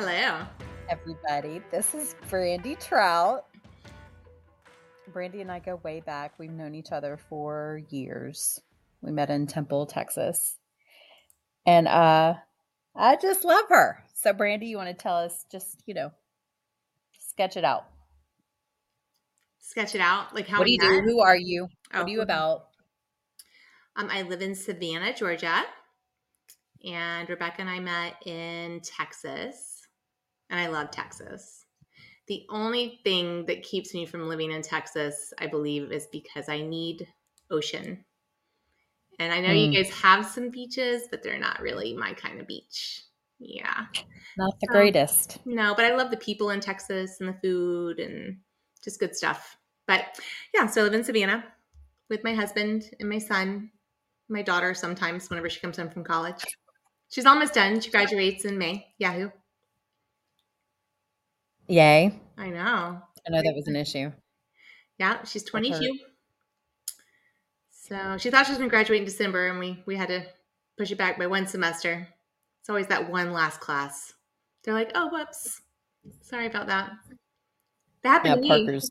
Hello, everybody. This is Brandy Trout. Brandy and I go way back. We've known each other for years. We met in Temple, Texas. And uh I just love her. So Brandy, you want to tell us just, you know, sketch it out. Sketch it out. Like how what do you do? Who are you? Oh, What are you about? Um, I live in Savannah, Georgia. And Rebecca and I met in Texas. And I love Texas. The only thing that keeps me from living in Texas, I believe, is because I need ocean. And I know Mm. you guys have some beaches, but they're not really my kind of beach. Yeah. Not the greatest. No, but I love the people in Texas and the food and just good stuff. But yeah, so I live in Savannah with my husband and my son, my daughter sometimes whenever she comes home from college. She's almost done. She graduates in May. Yahoo. Yay. I know. I know that was an issue. Yeah, she's 22. So she thought she was going to graduate in December, and we we had to push it back by one semester. It's always that one last class. They're like, "Oh, whoops, sorry about that." That happened Yeah, to me. Parker's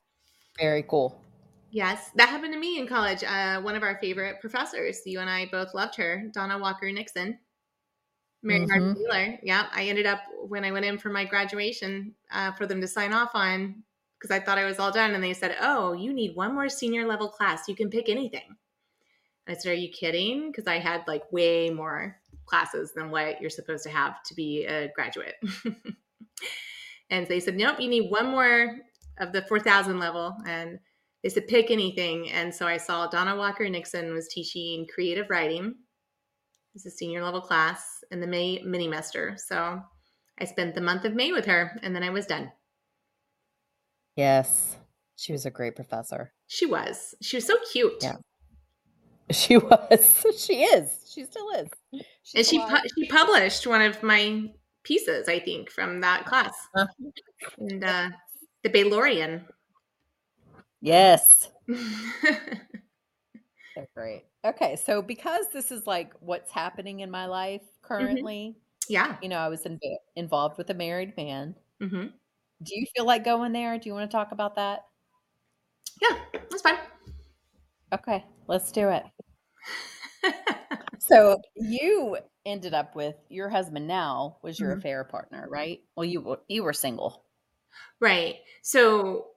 very cool. Yes, that happened to me in college. Uh, one of our favorite professors, you and I both loved her, Donna Walker Nixon. Mary Mhm. Wheeler. Yeah, I ended up when I went in for my graduation uh, for them to sign off on because I thought I was all done, and they said, "Oh, you need one more senior level class. You can pick anything." And I said, "Are you kidding?" Because I had like way more classes than what you're supposed to have to be a graduate. and they said, "Nope, you need one more of the 4,000 level." And they said, "Pick anything." And so I saw Donna Walker Nixon was teaching creative writing it's a senior level class in the May mini mester. So I spent the month of May with her and then I was done. Yes. She was a great professor. She was. She was so cute. Yeah. She was. She is. She still is. And she pu- she published one of my pieces, I think, from that class. Huh. And uh the Baylorian. Yes. They're great. Okay, so because this is like what's happening in my life currently, yeah. you know, I was in, involved with a married man. hmm Do you feel like going there? Do you want to talk about that? Yeah, that's fine. Okay, let's do it. So you ended up with your husband now was your Mhm. affair partner, right? Well, you were you were single. Right. So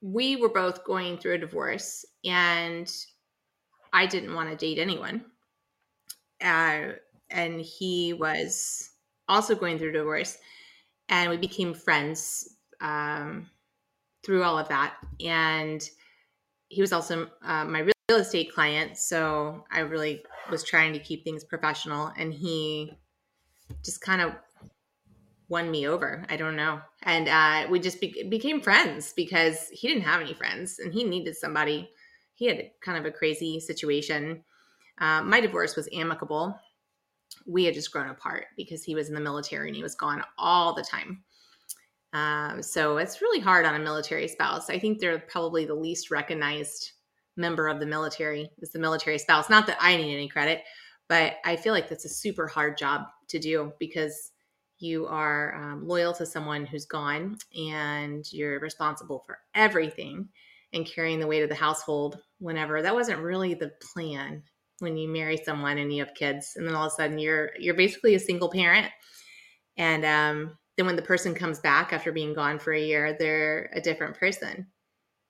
we were both going through a divorce, and I didn't want to date anyone. Uh, and he was also going through divorce, and we became friends um, through all of that. And he was also uh, my real estate client, so I really was trying to keep things professional, and he just kind of won me over. I don't know. And uh, we just be- became friends because he didn't have any friends and he needed somebody. He had kind of a crazy situation. Uh, my divorce was amicable. We had just grown apart because he was in the military and he was gone all the time. Um, so it's really hard on a military spouse. I think they're probably the least recognized member of the military is the military spouse. Not that I need any credit, but I feel like that's a super hard job to do because you are um, loyal to someone who's gone and you're responsible for everything and carrying the weight of the household whenever. That wasn't really the plan when you marry someone and you have kids and then all of a sudden you're you're basically a single parent. And um, then when the person comes back after being gone for a year they're a different person.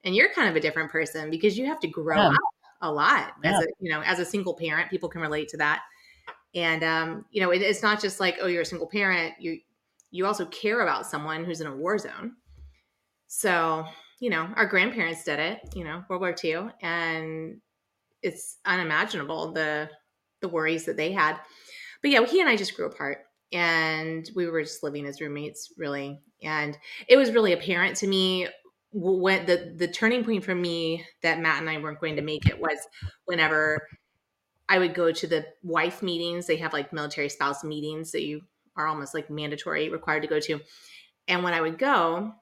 And you're kind of a different person because you have to grow Yeah. up a lot as a you know as a single parent people can relate to that. And um, you know it, it's not just like oh you're a single parent you you also care about someone who's in a war zone. So you know our grandparents did it you know world war ii and it's unimaginable the the worries that they had but yeah he and i just grew apart and we were just living as roommates really and it was really apparent to me when the the turning point for me that matt and i weren't going to make it was whenever I would go to the wife meetings. They have like military spouse meetings that you are almost like mandatory required to go to. And when I would go,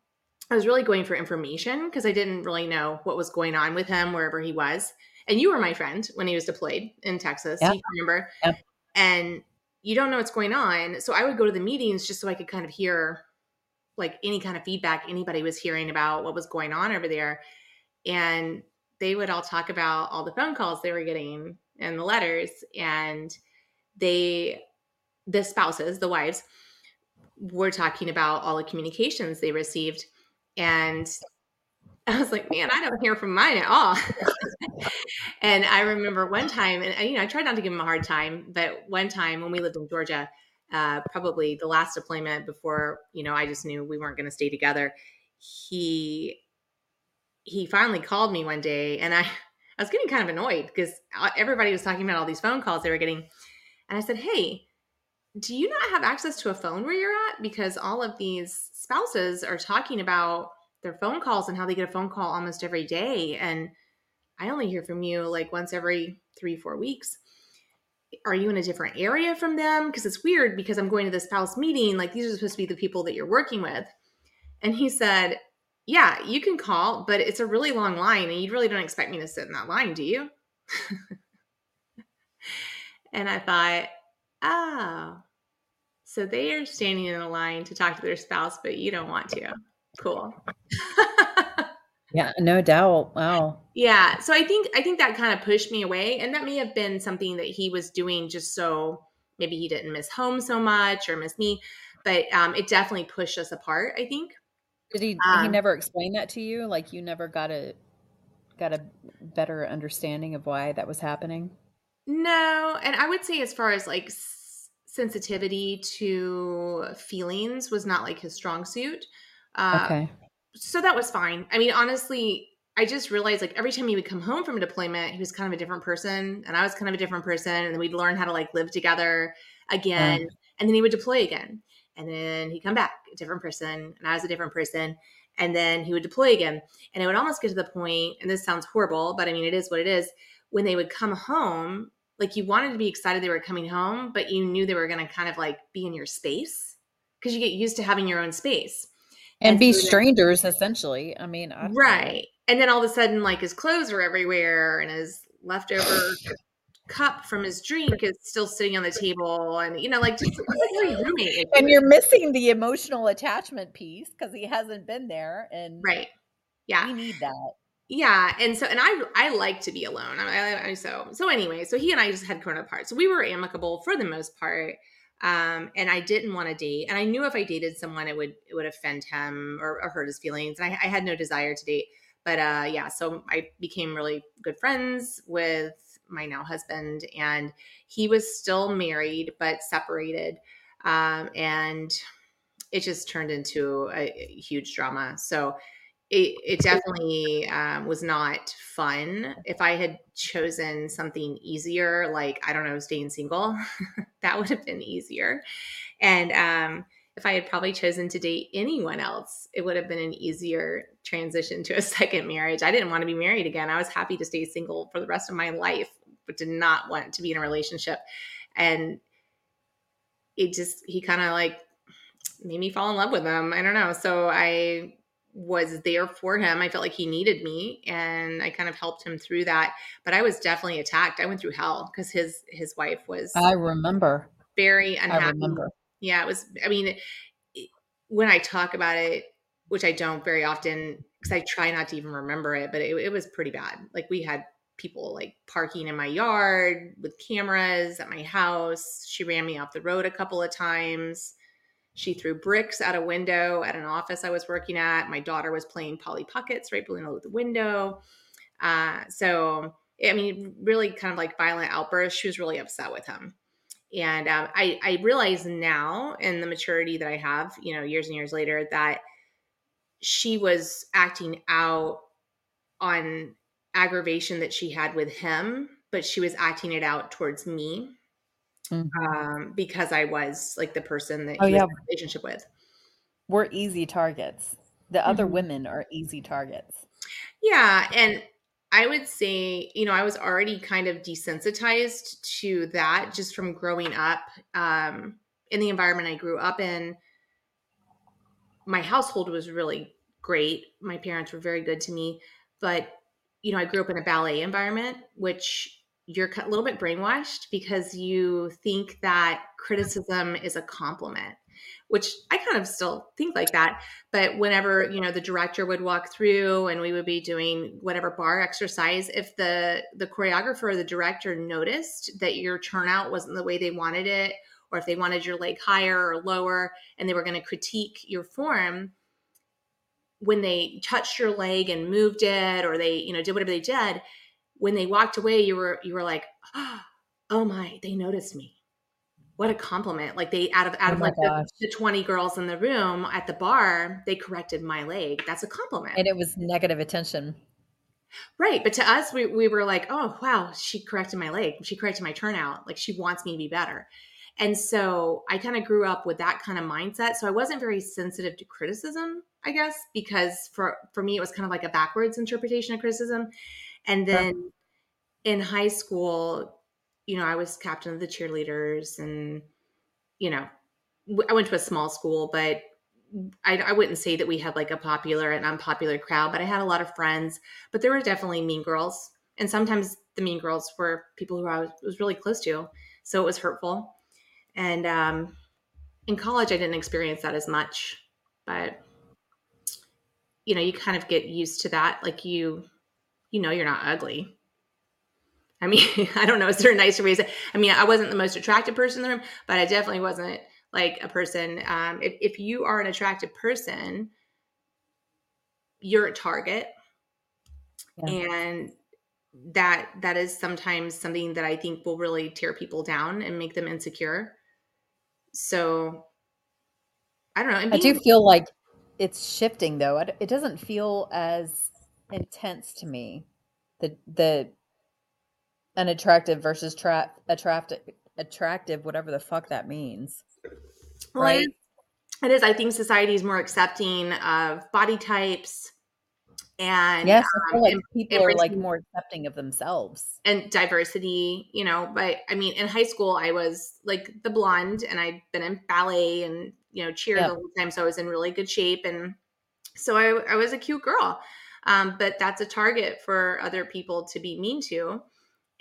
I was really going for information because I didn't really know what was going on with him wherever he was. And you were my friend when he was deployed in Texas. You remember? And you don't know what's going on. So I would go to the meetings just so I could kind of hear like any kind of feedback anybody was hearing about what was going on over there. And they would all talk about all the phone calls they were getting and the letters. And they, the spouses, the wives, were talking about all the communications they received. And I was like, man, I don't hear from mine at all. and I remember one time, and you know, I tried not to give him a hard time, but one time when we lived in Georgia, uh, probably the last deployment before, you know, I just knew we weren't going to stay together. He he finally called me one day, and I I was getting kind of annoyed because everybody was talking about all these phone calls they were getting, and I said, hey. Do you not have access to a phone where you're at? Because all of these spouses are talking about their phone calls and how they get a phone call almost every day. And I only hear from you like once every three, four weeks. Are you in a different area from them? Because it's weird because I'm going to this spouse meeting. Like these are supposed to be the people that you're working with. And he said, Yeah, you can call, but it's a really long line and you really don't expect me to sit in that line, do you? and I thought, Oh, so they are standing in a line to talk to their spouse, but you don't want to cool. yeah, no doubt. Wow. Yeah. So I think I think that kind of pushed me away. And that may have been something that he was doing just so maybe he didn't miss home so much or miss me. But um, it definitely pushed us apart, I think. Did he um, he never explain that to you? Like you never got a got a better understanding of why that was happening? No. And I would say as far as like sensitivity to feelings was not like his strong suit. Uh, okay. So that was fine. I mean, honestly, I just realized like every time he would come home from a deployment, he was kind of a different person, and I was kind of a different person, and then we'd learn how to like live together again, and then he would deploy again, and then he'd come back a different person, and I was a different person, and then he would deploy again, and it would almost get to the point, and this sounds horrible, but I mean it is what it is. When they would come home, like you wanted to be excited they were coming home, but you knew they were going to kind of like be in your space because you get used to having your own space and, be strangers essentially. I mean, right. And then all of a sudden, like his clothes are everywhere, and his leftover cup from his drink is still sitting on the table, and you know, like just like roommate. And you're missing the emotional attachment piece because he hasn't been there, and right, yeah, we need that. Yeah, and so and I I like to be alone. I, I, so so anyway, so he and I just had grown apart. So we were amicable for the most part um, and I didn't want to date. And I knew if I dated someone, it would it would offend him or, or hurt his feelings. And I, I, had no desire to date. But uh, yeah, so I became really good friends with my now husband, and he was still married but separated, um, and it just turned into a, a huge drama. So it, it definitely um, was not fun. If I had chosen something easier, like, I don't know, staying single, that would have been easier. And um, if I had probably chosen to date anyone else, it would have been an easier transition to a second marriage. I didn't want to be married again. I was happy to stay single for the rest of my life, but did not want to be in a relationship. And it just, he kind of like made me fall in love with him. I don't know. So I was there for him. I felt like he needed me and I kind of helped him through that. But I was definitely attacked. I went through hell because his his wife was I remember. Very unhappy. I remember. Yeah, it was I mean when I talk about it, which I don't very often because I try not to even remember it, but it, it was pretty bad. Like we had people like parking in my yard with cameras at my house. She ran me off the road a couple of times she threw bricks out a window at an office I was working at. My daughter was playing Polly Pockets right below the window. Uh, so, I mean, really kind of like violent outbursts. She was really upset with him. And um, I, I realize now in the maturity that I have, you know, years and years later, that she was acting out on aggravation that she had with him, but she was acting it out towards me mm-hmm. um, because I was like the person that oh, he yeah. relationship with. We're easy targets. The mm-hmm. other women are easy targets. Yeah. And I would say, you know, I was already kind of desensitized to that just from growing up um, in the environment I grew up in. My household was really great. My parents were very good to me. But, you know, I grew up in a ballet environment, which you're a little bit brainwashed because you think that criticism is a compliment which I kind of still think like that. But whenever, you know, the director would walk through and we would be doing whatever bar exercise, if the the choreographer or the director noticed that your turnout wasn't the way they wanted it, or if they wanted your leg higher or lower and they were going to critique your form, when they touched your leg and moved it or they, you know, did whatever they did, when they walked away, you were you were like, oh my, they noticed me what a compliment. Like they out of out oh of like the, the, 20 girls in the room at the bar, they corrected my leg. That's a compliment. And it was negative attention. Right. But to us, we, we were like, oh wow, she corrected my leg. She corrected my turnout. Like she wants me to be better. And so I kind of grew up with that kind of mindset. So I wasn't very sensitive to criticism, I guess, because for for me it was kind of like a backwards interpretation of criticism. And then in high school, you know, I was captain of the cheerleaders and, you know, I went to a small school, but I, I, wouldn't say that we had like a popular and unpopular crowd, but I had a lot of friends. But there were definitely mean girls, and sometimes the mean girls were people who I was, was really close to, so it was hurtful. And um, in college, I didn't experience that as much, but you know, you kind of get used to that. Like you, you know, you're not ugly, I mean, I don't know. Is there a nicer way to say? I mean, I wasn't the most attractive person in the room, but I definitely wasn't like a person. Um, if, if you are an attractive person, you're a target, yeah. and that that is sometimes something that I think will really tear people down and make them insecure. So, I don't know. I do feel like it's shifting though. It doesn't feel as intense to me. The the unattractive versus tra- attractive attractive whatever the fuck that means well, right it is i think society is more accepting of body types and yes feel like um, people are like more accepting of themselves and diversity you know but i mean in high school i was like the blonde and i'd been in ballet and you know cheer yep. the whole time so i was in really good shape and so i, I was a cute girl um, but that's a target for other people to be mean to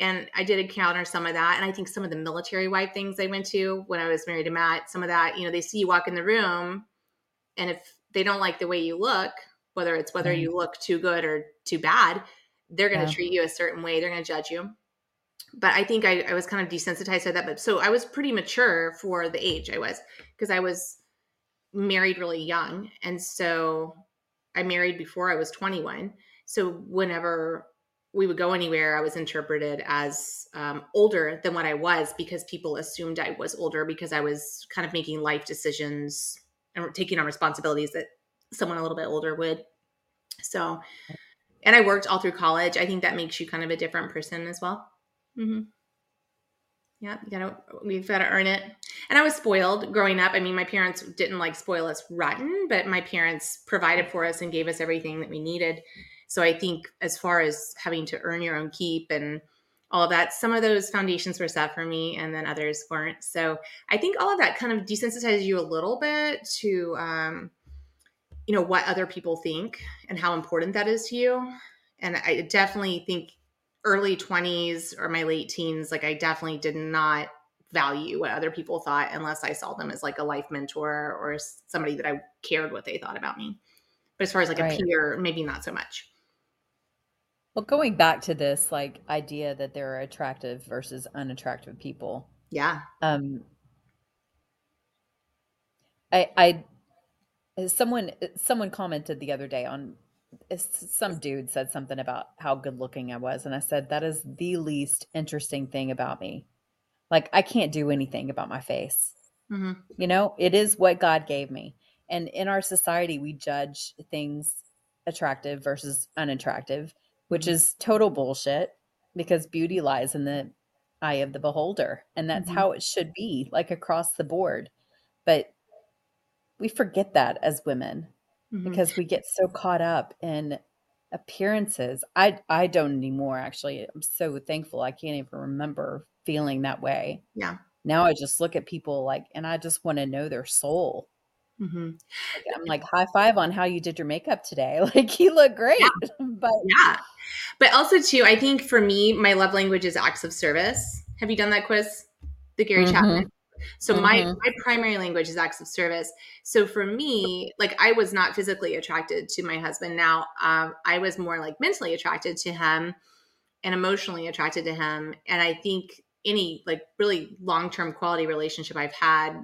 and I did encounter some of that. And I think some of the military wife things I went to when I was married to Matt, some of that, you know, they see you walk in the room and if they don't like the way you look, whether it's whether mm-hmm. you look too good or too bad, they're going to yeah. treat you a certain way. They're going to judge you. But I think I, I was kind of desensitized to that. But so I was pretty mature for the age I was because I was married really young. And so I married before I was 21. So whenever we would go anywhere, I was interpreted as um, older than what I was because people assumed I was older because I was kind of making life decisions and taking on responsibilities that someone a little bit older would. So, and I worked all through college. I think that makes you kind of a different person as well. Mm-hmm. Yeah, you gotta we've got to earn it. And I was spoiled growing up. I mean, my parents didn't like spoil us rotten, but my parents provided for us and gave us everything that we needed. So I think as far as having to earn your own keep and all of that, some of those foundations were set for me and then others weren't. So I think all of that kind of desensitizes you a little bit to, um, you know, what other people think and how important that is to you. And I definitely think early 20s or my late teens, like I definitely did not value what other people thought unless I saw them as like a life mentor or somebody that I cared what they thought about me. But as far as like right. a peer, maybe not so much. Well, going back to this like idea that there are attractive versus unattractive people. Yeah. Um I I someone someone commented the other day on some dude said something about how good looking I was and I said that is the least interesting thing about me. Like I can't do anything about my face. Mm-hmm. You know, it is what God gave me. And in our society we judge things attractive versus unattractive which is total bullshit because beauty lies in the eye of the beholder. And that's mm-hmm. how it should be, like across the board. But we forget that as women mm-hmm. because we get so caught up in appearances. I I don't anymore actually. I'm so thankful I can't even remember feeling that way. Yeah. Now I just look at people like and I just want to know their soul. Mm-hmm. Like, I'm like high five on how you did your makeup today. Like you look great, yeah. but yeah, but also too, I think for me, my love language is acts of service. Have you done that quiz, the Gary mm-hmm. Chapman? So mm-hmm. my my primary language is acts of service. So for me, like I was not physically attracted to my husband. Now um, I was more like mentally attracted to him and emotionally attracted to him. And I think any like really long term quality relationship I've had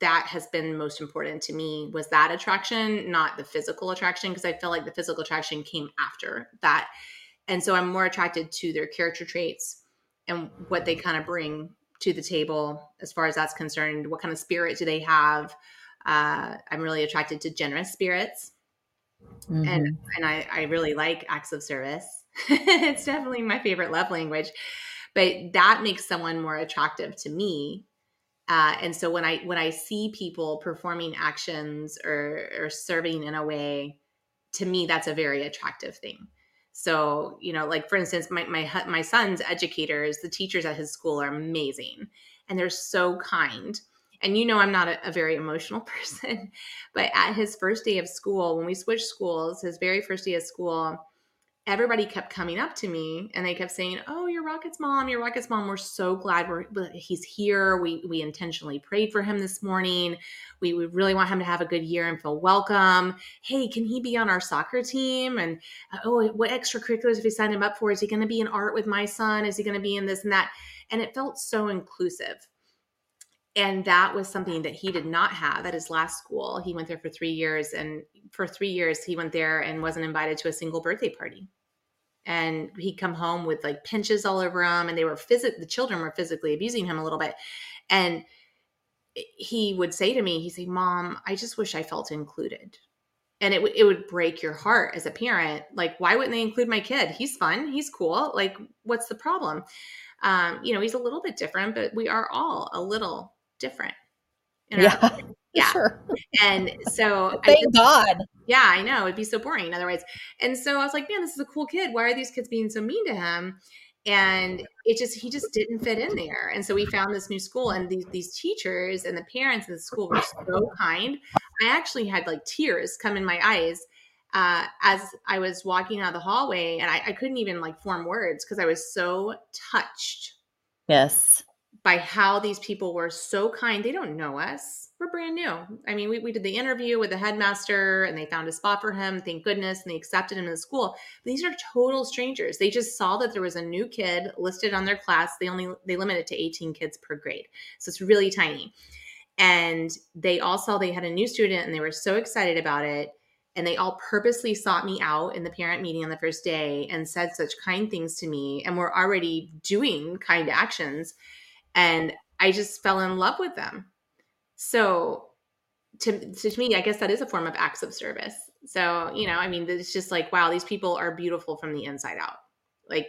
that has been most important to me was that attraction, not the physical attraction, because I feel like the physical attraction came after that. And so I'm more attracted to their character traits and what they kind of bring to the table as far as that's concerned. What kind of spirit do they have? Uh, I'm really attracted to generous spirits. Mm-hmm. And and I, I really like acts of service. it's definitely my favorite love language. But that makes someone more attractive to me uh, and so when I when I see people performing actions or, or serving in a way, to me that's a very attractive thing. So you know, like for instance, my my my son's educators, the teachers at his school are amazing, and they're so kind. And you know, I'm not a, a very emotional person, but at his first day of school, when we switched schools, his very first day of school, everybody kept coming up to me and they kept saying, "Oh, your Rockets mom, your Rockets mom. We're so glad we're he's here. We we intentionally prayed for him this morning. We we really want him to have a good year and feel welcome. Hey, can he be on our soccer team? And uh, oh, what extracurriculars have we signed him up for? Is he going to be in art with my son? Is he going to be in this and that?" And it felt so inclusive. And that was something that he did not have at his last school. He went there for three years, and for three years, he went there and wasn't invited to a single birthday party. And he'd come home with like pinches all over him, and they were physic. The children were physically abusing him a little bit, and he would say to me, he'd say, "Mom, I just wish I felt included." And it, w- it would break your heart as a parent. Like, why wouldn't they include my kid? He's fun. He's cool. Like, what's the problem? Um, you know, he's a little bit different, but we are all a little different. yeah. Yeah. Sure. And so thank just, God. Yeah, I know. It'd be so boring otherwise. And so I was like, man, this is a cool kid. Why are these kids being so mean to him? And it just he just didn't fit in there. And so we found this new school and these these teachers and the parents in the school were so kind. I actually had like tears come in my eyes uh, as I was walking out of the hallway and I, I couldn't even like form words because I was so touched. Yes by how these people were so kind. They don't know us. We're brand new. I mean, we, we did the interview with the headmaster and they found a spot for him, thank goodness, and they accepted him in the school. But these are total strangers. They just saw that there was a new kid listed on their class. They only they limit it to 18 kids per grade. So it's really tiny. And they all saw they had a new student and they were so excited about it. And they all purposely sought me out in the parent meeting on the first day and said such kind things to me and were already doing kind actions and I just fell in love with them. So to, to me, I guess that is a form of acts of service. So, you know, I mean, it's just like, wow, these people are beautiful from the inside out. Like,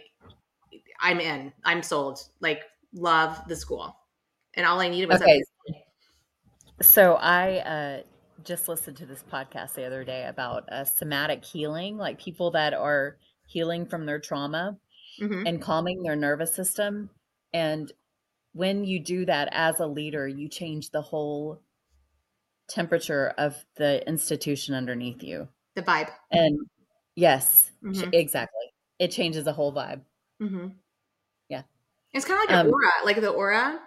I'm in, I'm sold, like, love the school. And all I needed was okay. So I uh, just listened to this podcast the other day about uh, somatic healing, like people that are healing from their trauma mm-hmm. and calming their nervous system. And when you do that as a leader, you change the whole temperature of the institution underneath you. The vibe. And yes, mm-hmm. exactly. It changes the whole vibe. Mm-hmm. Yeah. It's kind of like um, an aura, like the aura,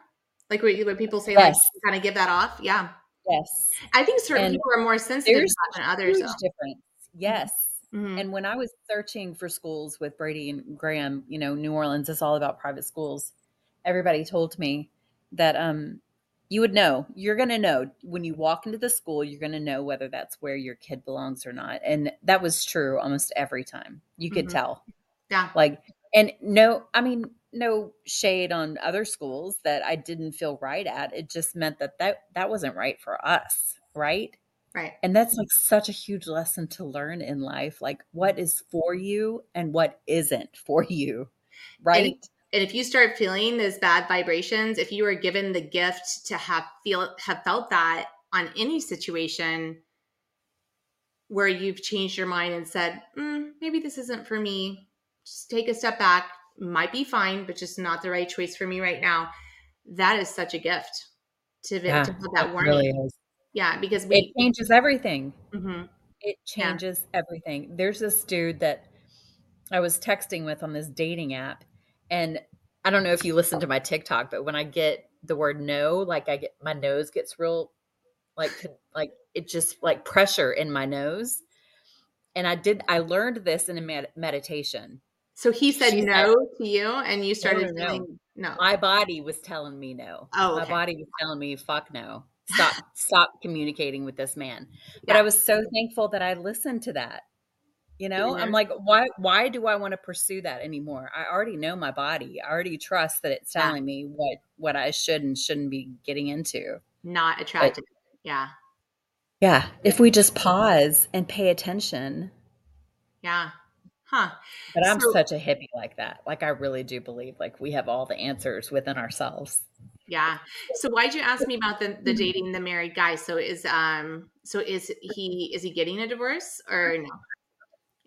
like what, what people say, yes. like kind of give that off. Yeah. Yes. I think certain and people are more sensitive than others. Huge difference. Yes. Mm-hmm. And when I was searching for schools with Brady and Graham, you know, New Orleans is all about private schools everybody told me that um you would know you're going to know when you walk into the school you're going to know whether that's where your kid belongs or not and that was true almost every time you could mm-hmm. tell. Yeah. Like and no i mean no shade on other schools that i didn't feel right at it just meant that that, that wasn't right for us right? Right. And that's like such a huge lesson to learn in life like what is for you and what isn't for you right and, if you start feeling those bad vibrations if you were given the gift to have feel have felt that on any situation where you've changed your mind and said mm, maybe this isn't for me just take a step back might be fine but just not the right choice for me right now that is such a gift to, yeah, to have that warning really Yeah, because It changes everything. Mhm. It changes everything. There's this dude that I was texting with on this dating app, and I don't know if you listen to my TikTok, but when I get the word no, like I get my nose gets real, like like it just like pressure in my nose. And I did I learned this in a med- meditation. So he said She no to you, and you started no, no. feeling no. My body was telling me no. Oh, My body was telling me fuck no. Stop stop communicating with this man. But I was so thankful that I listened to that. You know, I'm Mhm. like, why why do I want to pursue that anymore? I already know my body. I already trust that it's Yeah. telling me what what I should and shouldn't be getting into. Not attracted. Yeah. Yeah. If we just pause and pay attention. Yeah. Huh. But I'm So- such a hippie like that. Like I really do believe like we have all the answers within ourselves. Yeah. So why'd you ask me about the Mm-hmm. the dating the married guy? So is um so is he is he getting a divorce or no?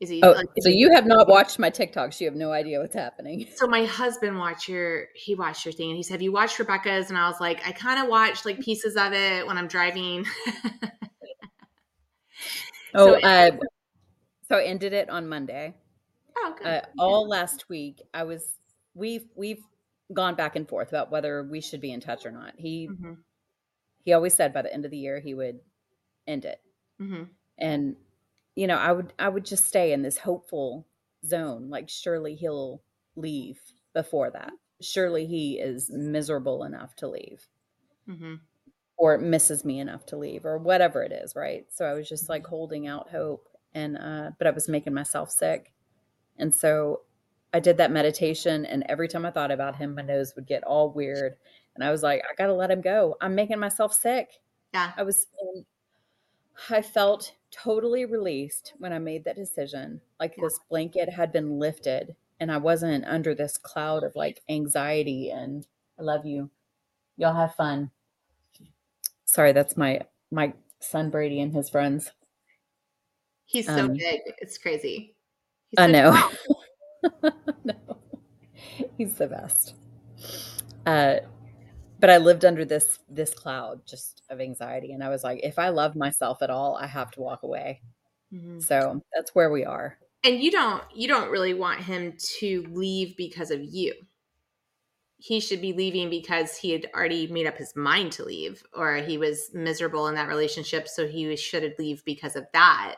Is he Oh, like, so he- you have not watched my TikToks. You have no idea what's happening. so my husband watched your he watched your thing and he said, Have you watched Rebecca's? And I was like, I kind of watched like pieces of it when I'm driving. Oh, So- uh, so I ended it on Monday. oh good. Uh, all last week, I was we've we've gone back and forth about whether we should be in touch or not. He hmm he always said by the end of the year he would end it, hmm and you know I would I would just stay in this hopeful zone. Like surely he'll leave before that. Surely he is miserable enough to leave. hmm or misses me enough to leave or whatever it is right so i was just like holding out hope and uh but i was making myself sick and so i did that meditation and every time i thought about him my nose would get all weird and i was like i gotta let him go i'm making myself sick Yeah. i was i felt totally released when i made that decision. Like Yeah. this blanket had been lifted and i wasn't under this cloud of like anxiety and i love you. Y'all have fun. Sorry that's my my son brady and his friends. He's so Um, big. It's crazy. He's i so know. no he's the best. Uh but i lived under this this cloud just of anxiety and i was like if i love myself at all i have to walk away Mhm. so that's where we are And you don't you don't really want him to leave because of you. He should be leaving because he had already made up his mind to leave or he was miserable in that relationship so he should leave because of that.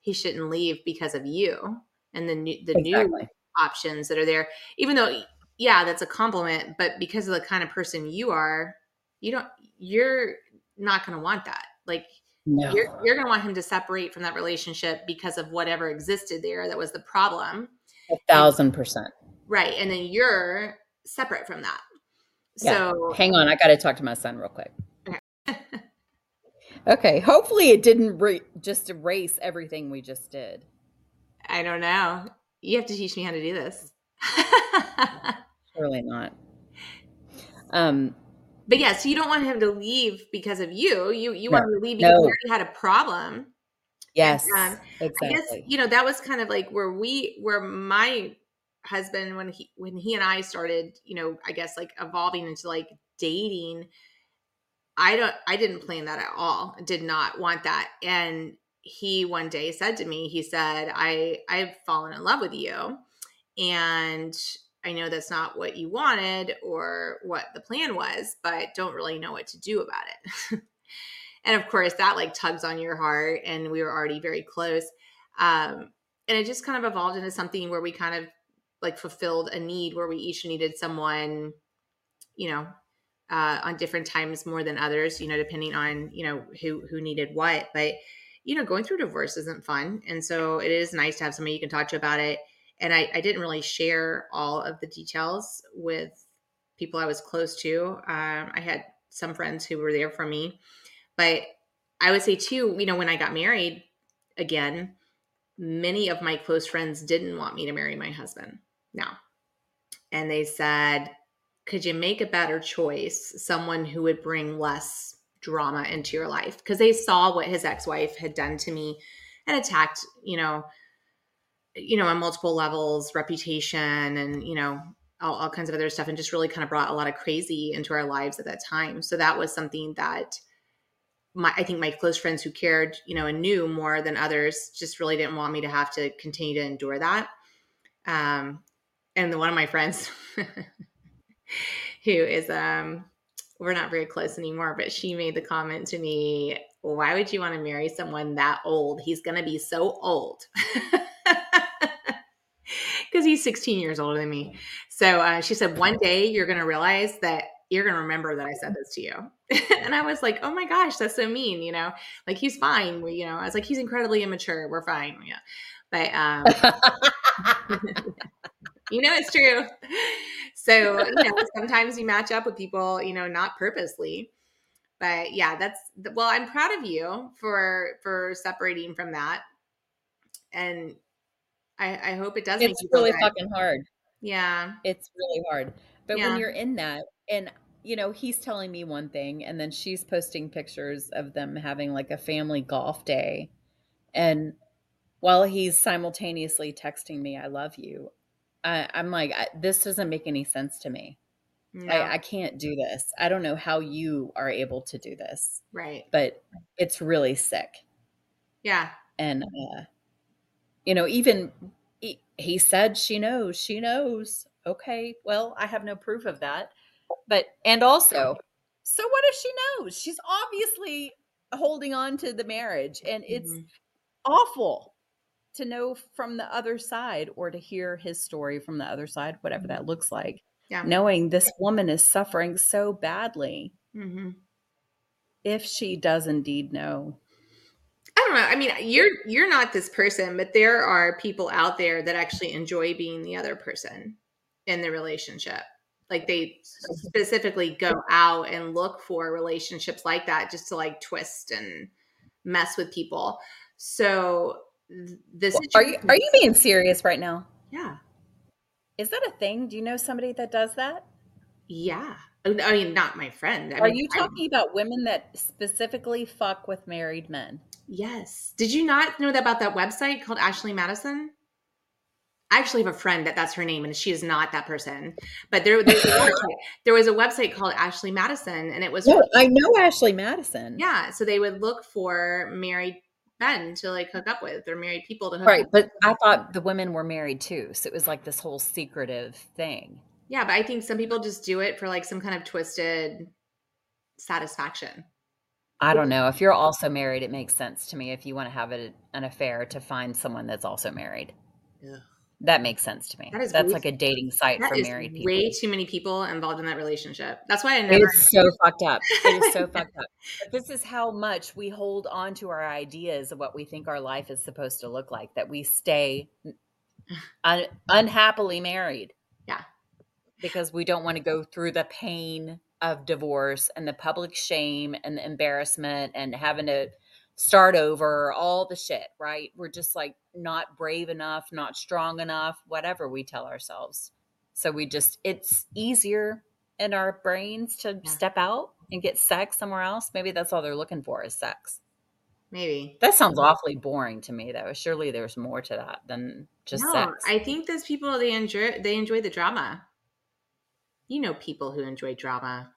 He shouldn't leave because of you and the new the new options that are there. Even though yeah, that's a compliment, but because of the kind of person you are, you don't you're not going to want that. Like no you're you're going to want him to separate from that relationship because of whatever existed there that was the problem a thousand percent right and then you're separate from that Yeah. so hang on i gotta talk to my son real quick Okay. okay hopefully it didn't re- just erase everything we just did i don't know you have to teach me how to do this surely not um but yeah so you don't want him to leave because of you you you No, want him to leave because no. you already had a problem yes um, I exactly guess you know that was kind of like where we where my husband when he when he and I started, you know, I guess like evolving into like dating, I don't I didn't plan that at all. I did not want that. And he one day said to me, he said, I I've fallen in love with you and I know that's not what you wanted or what the plan was, but don't really know what to do about it. and of course that like tugs on your heart and we were already very close. Um and it just kind of evolved into something where we kind of like fulfilled a need where we each needed someone you know uh on different times more than others you know depending on you know who who needed what. But you know going through divorce isn't fun and so it is nice to have somebody you can talk to about it and i i didn't really share all of the details with people i was close to um i had some friends who were there for me but I would say too, you know, when I got married again, many of my close friends didn't want me to marry my husband now. And they said, could you make a better choice? Someone who would bring less drama into your life. Because they saw what his ex-wife had done to me and attacked, you know, you know, on multiple levels, reputation and, you know, all, all kinds of other stuff, and just really kind of brought a lot of crazy into our lives at that time. So that was something that my I think my close friends who cared, you know, and knew more than others just really didn't want me to have to continue to endure that. Um, and the, one of my friends who is um we're not very close anymore, but she made the comment to me, "Why would you want to marry someone that old? He's going to be so old." Because he's 16 years older than me. So uh, she said, One day you're going to realize that you're going to remember that I said this to you. and I was like, oh my gosh, that's so mean, you know, like he's fine. We, you know, I was like, he's incredibly immature. We're fine. Yeah. But, um, you know, it's true. So, you know, sometimes you match up with people, you know, not purposely, but yeah, that's, well, I'm proud of you for, for separating from that. And I, I hope it does. It's really fucking hard. Yeah. It's really hard. But yeah. when you're in that, and you know, he's telling me one thing, and then she's posting pictures of them having like a family golf day. And while he's simultaneously texting me, I love you, I, am like, I, this doesn't make any sense to me. No. I, I can't do this. I don't know how you are able to do this. Right. But it's really sick. Yeah. And, uh, you know, even he, he said she knows, she knows. Okay, well, I have no proof of that. But, and also, so what if she knows? She's obviously holding on to the marriage, and it's mm-hmm. awful to know from the other side or to hear his story from the other side, whatever that looks like. Yeah. Knowing this woman is suffering so badly. Mm-hmm. If she does indeed know. I don't know. I mean, you're you're not this person, but there are people out there that actually enjoy being the other person in the relationship. Like they specifically go out and look for relationships like that just to like twist and mess with people. So this are you are you being serious right now? Yeah. Is that a thing? Do you know somebody that does that? Yeah. I mean, not my friend. I are mean, you talking about women that specifically fuck with married men? Yes. Did you not know that about that website called Ashley Madison? I actually have a friend that that's her name, and she is not that person. But there, there, was, a there was a website called Ashley Madison, and it was. No, I know Ashley Madison. Yeah, so they would look for married men to like hook up with, or married people to hook right, up. Right, but I thought the women were married too, so it was like this whole secretive thing. Yeah, but I think some people just do it for like some kind of twisted satisfaction. I don't know. If you're also married, it makes sense to me if you want to have a, an affair to find someone that's also married. Yeah. That makes sense to me. That is That's way, like a dating site for married people. Way too many people involved in that relationship. That's why I never. It's so fucked up. It is so fucked up. But this is how much we hold on to our ideas of what we think our life is supposed to look like. That we stay un- unhappily married. Because we don't want to go through the pain of divorce and the public shame and the embarrassment and having to start over, all the shit, right? We're just like not brave enough, not strong enough, whatever we tell ourselves. So we just, it's easier in our brains to yeah. step out and get sex somewhere else. Maybe that's all they're looking for is sex. Maybe. That sounds awfully boring to me though. Surely there's more to that than just no, sex. I think those people they enjoy they enjoy the drama. You know people who enjoy drama.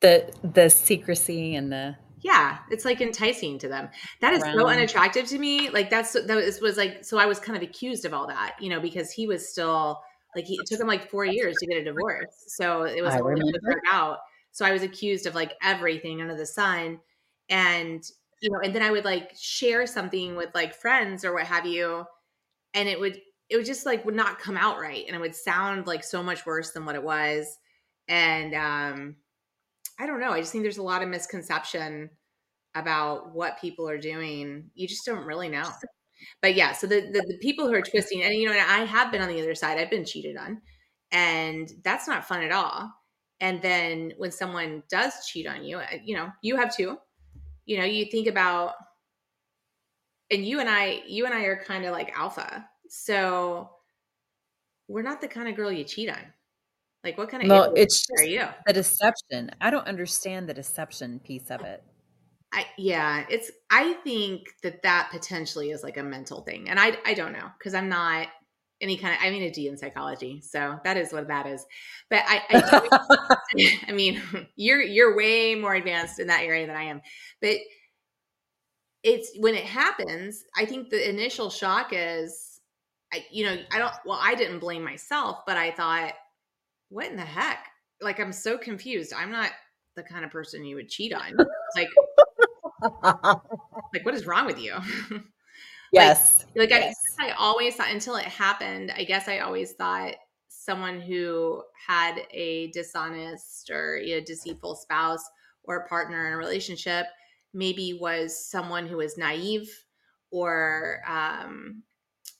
The the secrecy and the yeah it's like enticing to them. That is so unattractive to me. Like that's that was, was like so i was kind of accused of all that you know because he was still like he, it took him like four years to get a divorce. So it was hard to work out. So i was accused of like everything under the sun. And you know and then i would like share something with like friends or what have you. And it would it would just like would not come out right and it would sound like so much worse than what it was and um I don't know. I just think there's a lot of misconception about what people are doing. You just don't really know. But yeah, so the, the, the people who are twisting, and you know, and I have been on the other side. I've been cheated on, and that's not fun at all. And then when someone does cheat on you, uh, you know, you have too. You know, you think about, and you and I, you and I are kind of like alpha, so we're not the kind of girl you cheat on. Like, what kind of no, it's are you? The deception. I don't understand the deception piece of it. I yeah, it's. I think that that potentially is like a mental thing, and I I don't know because I'm not. any kind of I mean a D in psychology, so that is what that is. But I, I, I mean, you're you're way more advanced in that area than I am. But it's when it happens, I think the initial shock is, I, you know, I don't. Well, I didn't blame myself, but I thought, what in the heck? Like I'm so confused. I'm not the kind of person you would cheat on. Like, like what is wrong with you? Yes. Like, like yes. I, I always thought until it happened, I guess I always thought someone who had a dishonest or you know, deceitful spouse or partner in a relationship maybe was someone who was naive or um,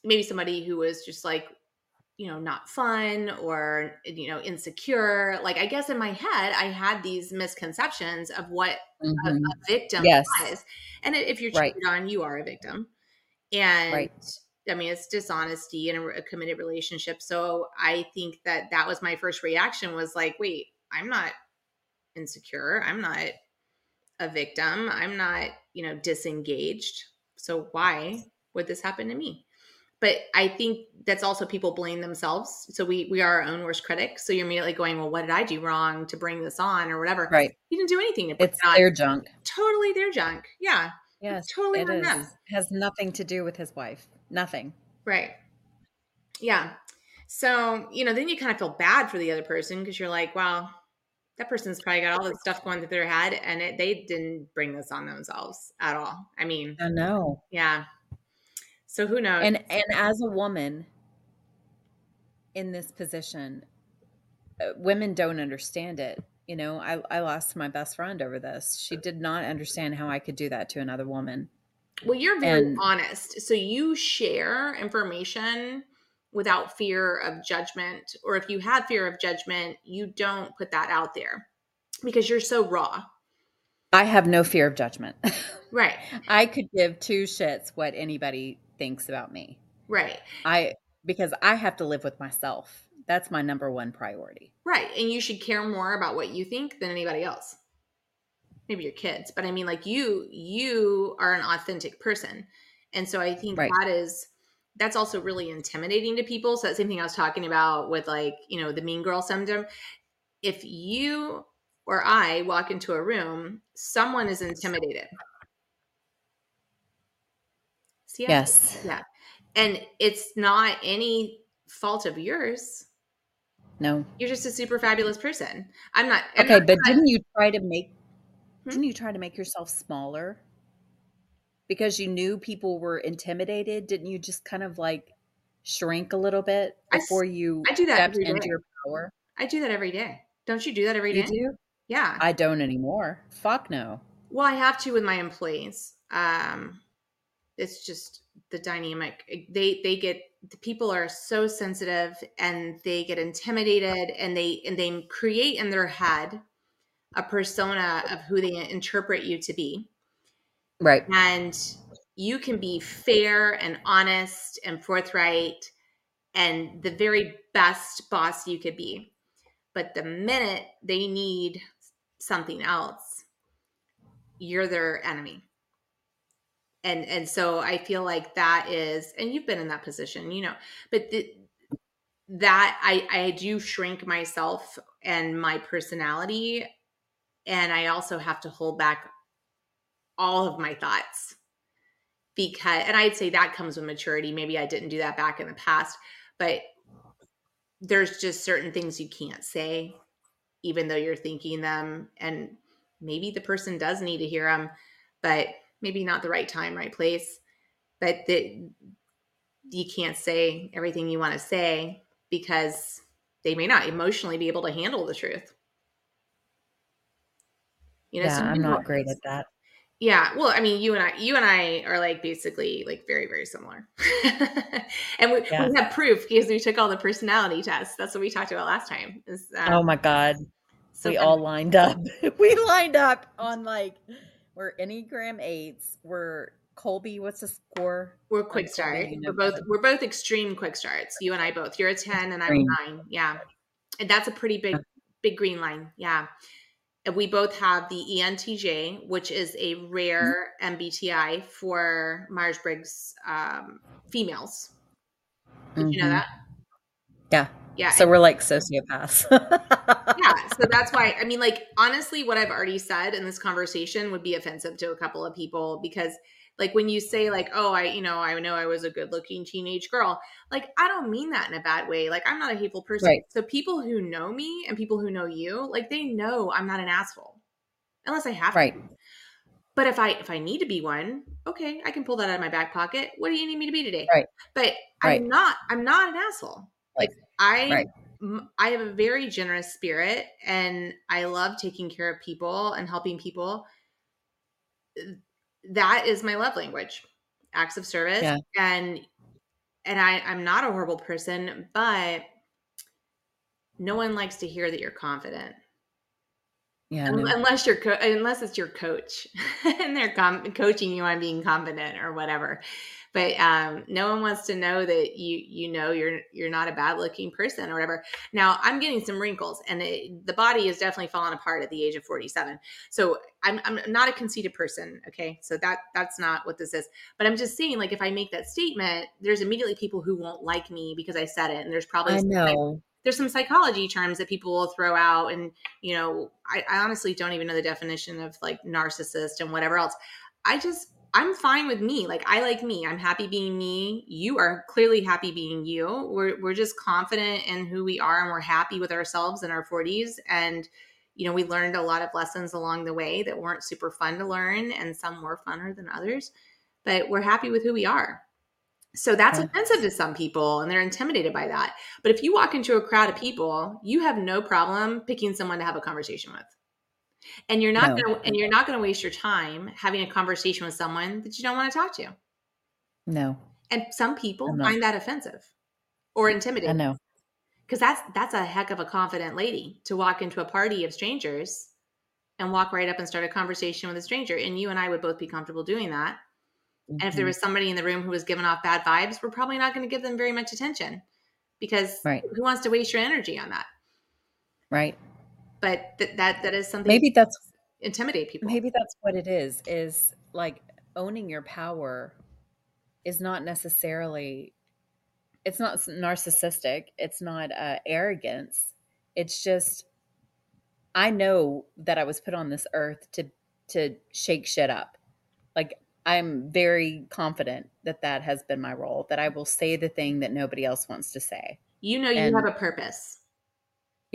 maybe somebody who was just like you know not fun or you know insecure like i guess in my head i had these misconceptions of what mm-hmm. a, a, victim yes. was and if you're cheated right. on you are a victim and right. I mean, it's dishonesty in a, a, committed relationship. So I think that that was my first reaction was like, wait, I'm not insecure. I'm not a victim. I'm not, you know, disengaged. So why would this happen to me? But I think that's also people blame themselves. So we we are our own worst critics. So you're immediately going, well, what did I do wrong to bring this on or whatever? Right. You didn't do anything to it's their junk. Totally their junk. Yeah. Yes, totally it is. Has nothing to do with his wife. Nothing. Right. Yeah. So, you know, then you kind of feel bad for the other person because you're like, well, that person's probably got all this stuff going through their head and it, they didn't bring this on themselves at all. I mean, I know. Yeah. So who knows? And and as a woman in this position, uh, women don't understand it you know, I, I lost my best friend over this. She did not understand how I could do that to another woman. Well, you're very and, honest. So you share information without fear of judgment. Or if you have fear of judgment, you don't put that out there because you're so raw. I have no fear of judgment. Right. I could give two shits what anybody thinks about me. Right. I because I have to live with myself. That's my number one priority. Right. And you should care more about what you think than anybody else. Maybe your kids, but I mean like you you are an authentic person. And so I think right. that is that's also really intimidating to people. So that same thing I was talking about with like, you know, the mean girl syndrome. If you or I walk into a room, someone is intimidated. Yes. Yeah. And it's not any fault of yours. No. You're just a super fabulous person. I'm not. I'm okay, not, but didn't you try to make? Hmm? Didn't you try to make yourself smaller? Because you knew people were intimidated. Didn't you just kind of like shrink a little bit before I, you I do that into your power? I do that every day. Don't you do that every day? You do? Yeah. I don't anymore. Fuck no. Well, I have to with my employees. Um, it's just the dynamic. Eh, they they get the people are so sensitive and they get intimidated and they and they create in their head a persona of who they interpret you to be. Right. And you can be fair and honest and forthright and the very best boss you could be. But the minute they need something else you're their enemy and and so i feel like that is and you've been in that position you know but that i i do shrink myself and my personality and i also have to hold back all of my thoughts because and i'd say that comes with maturity maybe i didn't do that back in the past but there's just certain things you can't say even though you're thinking them and maybe the person does need to hear them but maybe not the right time, right place, but that you can't say everything you want to say because they may not emotionally be able to handle the truth. You know, yeah, I'm not great at that. Yeah, well, I mean, you and I, you and I are like basically like very, very similar, and we, yeah. we, have proof because we took all the personality tests. That's what we talked about last time. Is, um, oh my god, so we all lined up. we lined up on like we're Enneagram eights. We're Kolbe. What's the score? We're quick start. We're both we're both extreme quick starts. You and I both. You're a ten and I'm a nine. Yeah, and that's a pretty big big green line. Yeah. And we both have the ENTJ, which is a rare MBTI for Myers Briggs um, females. Did you know Mhm. that? Yeah. Yeah. So we're like sociopaths. yeah. So that's why, I mean, like, honestly, what I've already said in this conversation would be offensive to a couple of people because, like, when you say, like, oh, I, you know, I know I was a good looking teenage girl, like, I don't mean that in a bad way. Like, I'm not a hateful person. Right. So people who know me and people who know you, like, they know I'm not an asshole unless I have to. right. But if I if I need to be one, okay, I can pull that out of my back pocket. What do you need me to be today? Right. But Right. I'm not. I'm not an asshole. Like I, Right. I have a very generous spirit, and I love taking care of people and helping people. That is my love language, acts of service, Yeah. and and I I'm not a horrible person, but no one likes to hear that you're confident. Yeah. No. unless you're co- unless it's your coach and they're com- coaching you on being confident or whatever but um, no one wants to know that you you know you're you're not a bad looking person or whatever. Now i'm getting some wrinkles and it, the body is definitely falling apart at the age of 47 so I'm, I'm not a conceited person okay? So that that's not what this is. But i'm just saying like if i make that statement there's immediately people who won't like me because i said it and there's probably I know. there's some psychology terms that people will throw out and you know I, I honestly don't even know the definition of like narcissist and whatever else. I just i'm fine with me. Like i like me. I'm happy being me. You are clearly happy being you. We're, we're just confident in who we are and we're happy with ourselves in our 40s and you know we learned a lot of lessons along the way that weren't super fun to learn and some more funner than others but we're happy with who we are. So that's offensive to some people and they're intimidated by that. But if you walk into a crowd of people, you have no problem picking someone to have a conversation with. And you're not No. going to and you're not going to waste your time having a conversation with someone that you don't want to talk to. No. And some people find that offensive or intimidating. I know. because that's that's a heck of a confident lady to walk into a party of strangers and walk right up and start a conversation with a stranger and you and I would both be comfortable doing that. And if there Mhm. was somebody in the room who was giving off bad vibes, we're probably not going to give them very much attention because Right. who wants to waste your energy on that? Right. But th- that that is something Maybe that's intimidate people. maybe that's what it is is like owning your power is not necessarily it's not narcissistic it's not uh, arrogance it's just i know that i was put on this earth to to shake shit up. Like i'm very confident that that has been my role that i will say the thing that nobody else wants to say. You know you And- have a purpose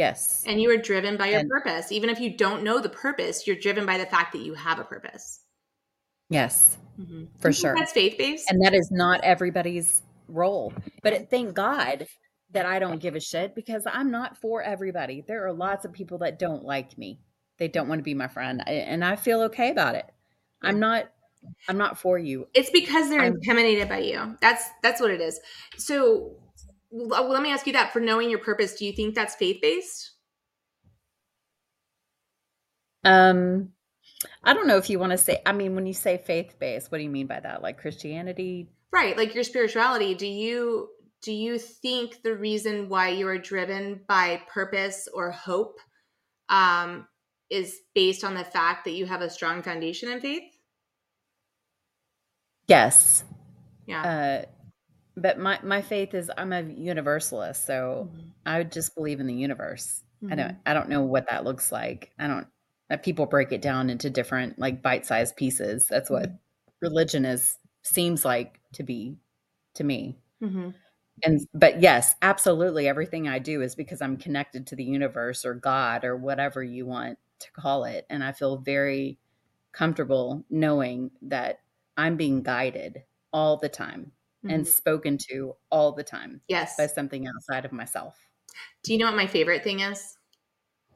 yes and you are driven by your And- purpose. Even if you don't know the purpose, you're driven by the fact that you have a purpose. yes Mm-hmm. For sure. That's faith based. and that is not everybody's role but it, thank god that i don't give a shit because i'm not for everybody there are lots of people that don't like me they don't want to be my friend and i feel okay about it i'm not i'm not for you It's because they're I'm- intimidated by you. That's that's what it is. So well, let me ask you that for knowing your purpose, do you think that's faith based? um i don't know if you want to say i mean when you say faith-based what do you mean by that like christianity Right, like your spirituality, do you do you think the reason why you are driven by purpose or hope um is based on the fact that you have a strong foundation in faith? yes Yeah. uh but my my faith is i'm a universalist so i just believe in the universe. I don't I don't know what that looks like. I don't uh, people break it down into different like bite-sized pieces. That's what religion is seems like to be to me. hmm And but yes, absolutely everything I do is because I'm connected to the universe or God or whatever you want to call it. And I feel very comfortable knowing that I'm being guided all the time and spoken to all the time Yes. by something outside of myself. Do you know what my favorite thing is?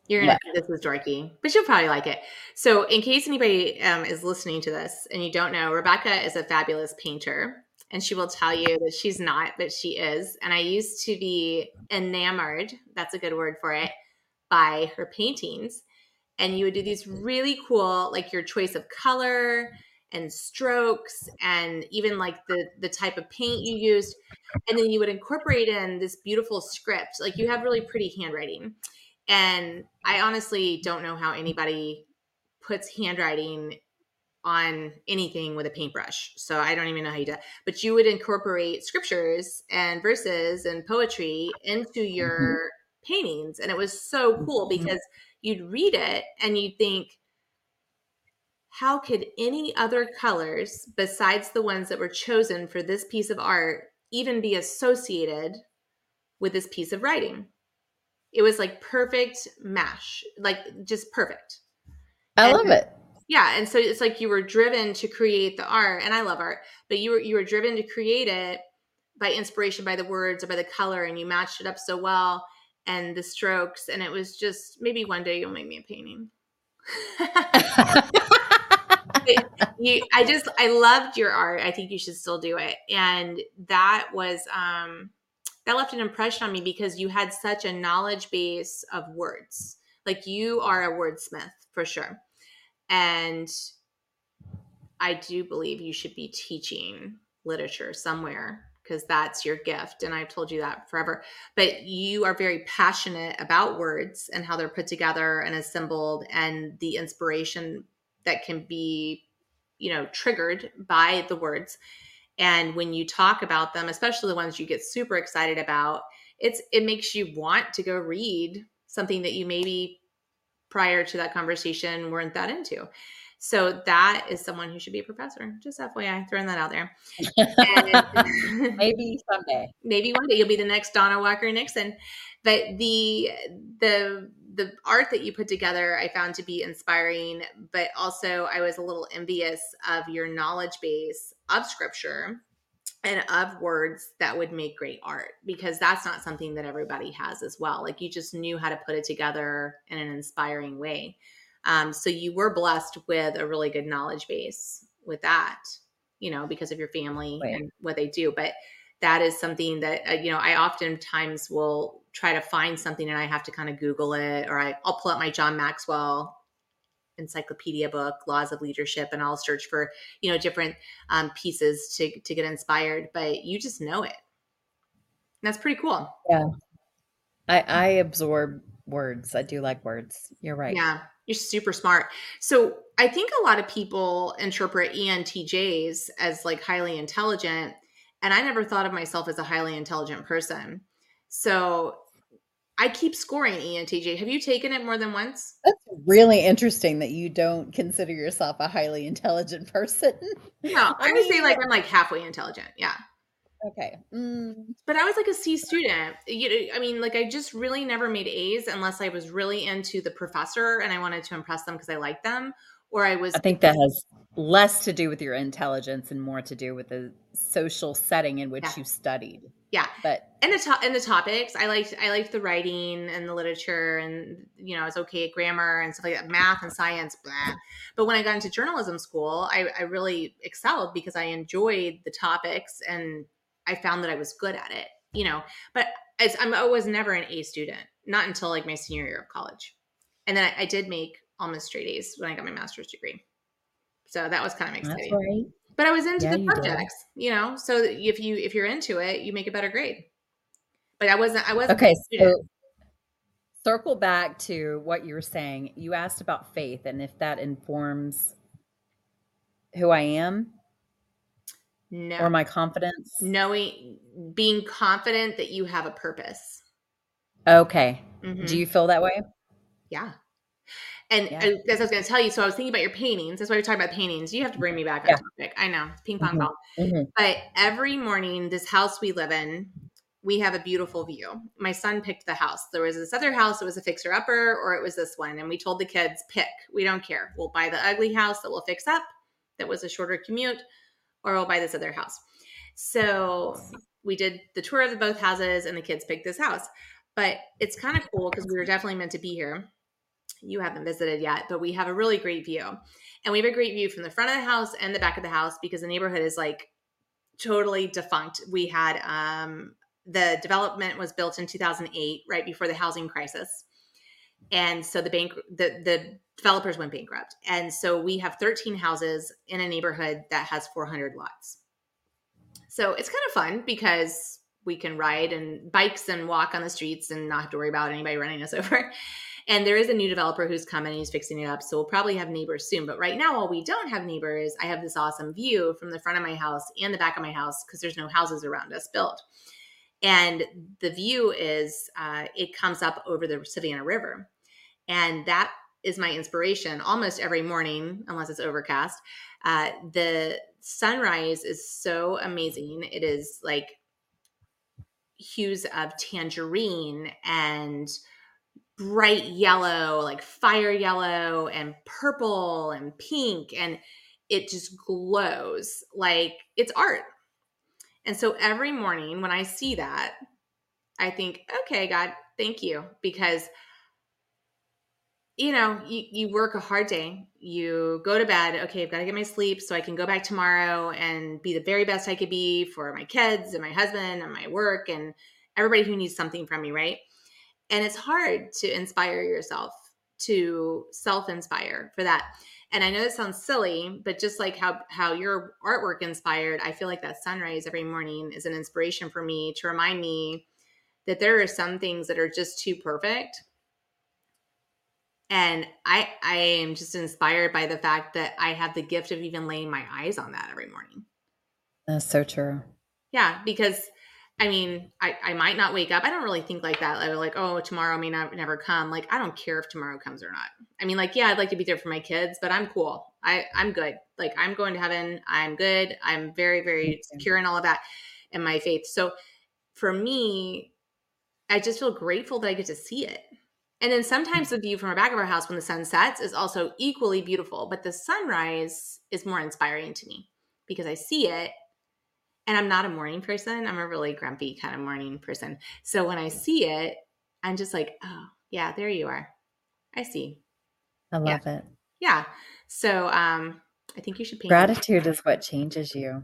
You're gonna think this is dorky, but you'll probably like it. So, in case anybody um, is listening to this and you don't know, Rebecca is a fabulous painter, and she will tell you that she's not, but she is. And I used to be enamored. That's a good word for it. By her paintings, and you would do these really cool, like your choice of color and strokes, and even like the the type of paint you used and then you would incorporate in this beautiful script like you have really pretty handwriting and i honestly don't know how anybody puts handwriting on anything with a paintbrush. So I don't even know how you do it. But you would incorporate scriptures and verses and poetry into your mm-hmm. paintings. And it was so cool mm-hmm. because you'd read it and you'd think, how could any other colors besides the ones that were chosen for this piece of art even be associated with this piece of writing? It was like perfect mash, like just perfect. I and, love it. Yeah, and so it's like you were driven to create the art, and I love art, but you were you were driven to create it by inspiration, by the words or by the color, and you matched it up so well, and the strokes, and it was just maybe one day you'll make me a painting. you, I just I loved your art. I think you should still do it, and that was um that left an impression on me because you had such a knowledge base of words. Like you are a wordsmith for sure. And I do believe you should be teaching literature somewhere because that's your gift. And I've told you that forever. But you are very passionate about words and how they're put together and assembled and the inspiration that can be, you know, triggered by the words. And when you talk about them, especially the ones you get super excited about, it's it makes you want to go read something that you maybe prior to that conversation weren't that into. So that is someone who should be a professor. Just FYI, throwing that out there. maybe someday. Maybe one day you'll be the next Donna Walker Nixon. But the the the art that you put together I found to be inspiring, but also I was a little envious of your knowledge base of scripture and of words that would make great art because that's not something that everybody has as well. Like you just knew how to put it together in an inspiring way. Um, so you were blessed with a really good knowledge base with that, you know, because of your family right. and what they do. But that is something that uh, you know I oftentimes will try to find something and I have to kind of Google it, or I, I'll pull up my John Maxwell encyclopedia book laws of leadership and i'll search for you know different um, pieces to to get inspired but you just know it. And that's pretty cool. Yeah. I i absorb words. I do like words. You're right. Yeah. You're super smart. So i think a lot of people interpret entjs as like highly intelligent and i never thought of myself as a highly intelligent person so I keep scoring ENTJ. Have you taken it more than once? That's really interesting that you don't consider yourself a highly intelligent person. No, I would say like I'm like halfway intelligent. Yeah. Okay. Mm. But I was like a C student. You know, I mean, like I just really never made A's unless I was really into the professor and I wanted to impress them because I liked them, or I was. I think that has less to do with your intelligence and more to do with the social setting in which yeah. you studied. Yeah, but and the to- and the topics, I liked I liked the writing and the literature, and you know, I was okay at grammar and stuff like that, math and science. Blah. But when I got into journalism school, I, I really excelled because I enjoyed the topics and I found that I was good at it. You know, but I'm, I was never an A student, not until like my senior year of college, and then I, I did make almost straight A's when I got my master's degree. So that was kind of exciting. Right. But I was into yeah, the subjects, you, you, know. So if you if you're into it, you make a better grade. But I wasn't. I wasn't. Okay. So circle back to what you were saying. You asked about faith and if that informs who I am. No. Or my confidence. Knowing, being confident that you have a purpose. Okay. Mm-hmm. Do you feel that way? Yeah. And yeah. as I was going to tell you, so I was thinking about your paintings. That's why we're talking about paintings. You have to bring me back yeah. on topic. I know, ping pong mm-hmm. ball. Mm-hmm. But every morning, this house we live in, we have a beautiful view. My son picked the house. There was this other house it was a fixer upper, or it was this one. And we told the kids, pick. We don't care. We'll buy the ugly house that we'll fix up, that was a shorter commute, or we'll buy this other house. So we did the tour of the both houses, and the kids picked this house. But it's kind of cool because we were definitely meant to be here you haven't visited yet, but we have a really great view. And we have a great view from the front of the house and the back of the house because the neighborhood is like totally defunct. We had um, the development was built in 2008, right before the housing crisis. And so the bank, the, the developers went bankrupt. And so we have 13 houses in a neighborhood that has 400 lots. So it's kind of fun because we can ride and bikes and walk on the streets and not have to worry about anybody running us over And there is a new developer who's coming, he's fixing it up. So we'll probably have neighbors soon. But right now, while we don't have neighbors, I have this awesome view from the front of my house and the back of my house because there's no houses around us built. And the view is, uh, it comes up over the Savannah River. And that is my inspiration almost every morning, unless it's overcast. Uh, the sunrise is so amazing. It is like hues of tangerine and bright yellow, like fire yellow and purple and pink. And it just glows like it's art. And so every morning when I see that, I think, okay, God, thank you. Because you know, you, you work a hard day. You go to bed. Okay, I've got to get my sleep so I can go back tomorrow and be the very best I could be for my kids and my husband and my work and everybody who needs something from me, right? And it's hard to inspire yourself, to self inspire for that. And I know it sounds silly, but just like how how your artwork inspired, I feel like that sunrise every morning is an inspiration for me to remind me that there are some things that are just too perfect. And i i am just inspired by the fact that i have the gift of even laying my eyes on that every morning. That's so true. Yeah because i mean i i might not wake up. I don't really think like that like, like oh tomorrow may not never come. Like i don't care if tomorrow comes or not. I mean like yeah i'd like to be there for my kids but i'm cool. I i'm good. Like i'm going to heaven. I'm good. I'm very very secure in all of that in my faith. So for me i just feel grateful that i get to see it. And then sometimes the view from our back of our house when the sun sets is also equally beautiful, but the sunrise is more inspiring to me because I see it and I'm not a morning person. I'm a really grumpy kind of morning person. So when I see it, I'm just like, oh, yeah, there you are. I see. I love yeah. it. Yeah. So um I think you should paint Gratitude is what changes you.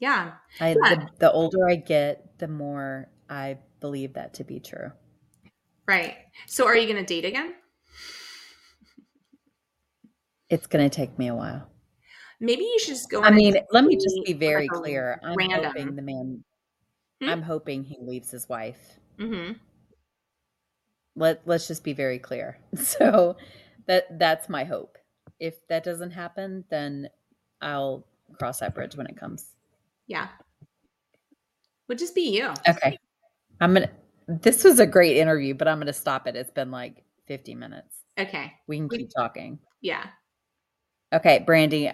Yeah. I yeah. The, the older I get, the more I believe that to be true. Right. So are you going to date again? It's going to take me a while. Maybe you should just go. I mean, let me just be very like clear. I'm random. hoping the man. Hmm? I'm hoping he leaves his wife. Mm-hmm. Let Let's just be very clear. So that that's my hope. If that doesn't happen, then I'll cross that bridge when it comes. Yeah. Would just be you. Okay. I'm gonna this was a great interview, but I'm going to stop it. It's been like 50 minutes. Okay. We can keep talking. Yeah. Okay, Brandy,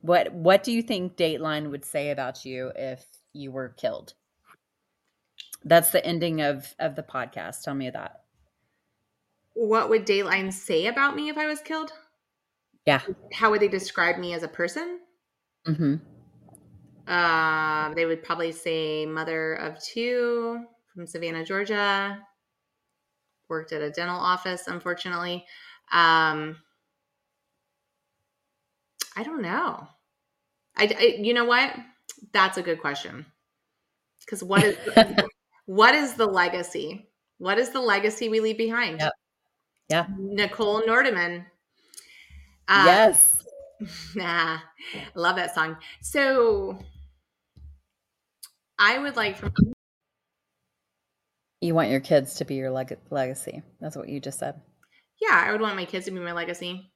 what what do you think Dateline would say about you if you were killed? That's the ending of of the podcast. Tell me that. What would Dateline say about me if I was killed? Yeah. How would they describe me as a person? Mm-hmm. Uh, they would probably say mother of two, from Savannah, Georgia. Worked at a dental office, unfortunately. Um, I don't know. I, I, you know what? That's a good question. Because what is what is the legacy? What is the legacy we leave behind? Yep. Yeah. Nichole Nordeman. Uh, yes. Nah, I love that song. So I would like from you want your kids to be your leg- legacy. That's what you just said. Yeah, I would want my kids to be my legacy.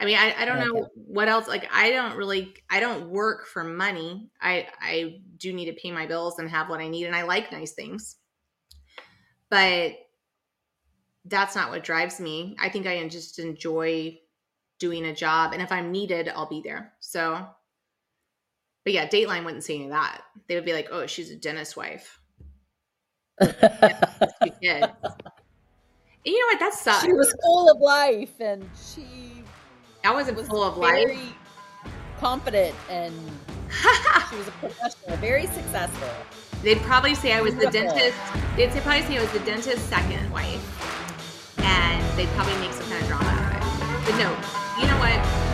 I mean, I, I don't know what else. Like, I don't really, I don't work for money. I, I do need to pay my bills and have what I need, and I like nice things. But that's not what drives me. I think I just enjoy doing a job, and if I'm needed, I'll be there. So, but yeah, Dateline wouldn't say any of that. They would be like, "Oh, she's a dentist wife." you did. And you know what? That sucks. She was full of life, and she. I wasn't was full of life. Very confident, and she was a professional, very successful. They'd probably say I was the dentist. They'd say, probably say I was the dentist's second wife, and they'd probably make some kind of drama out of it. But no, you know what?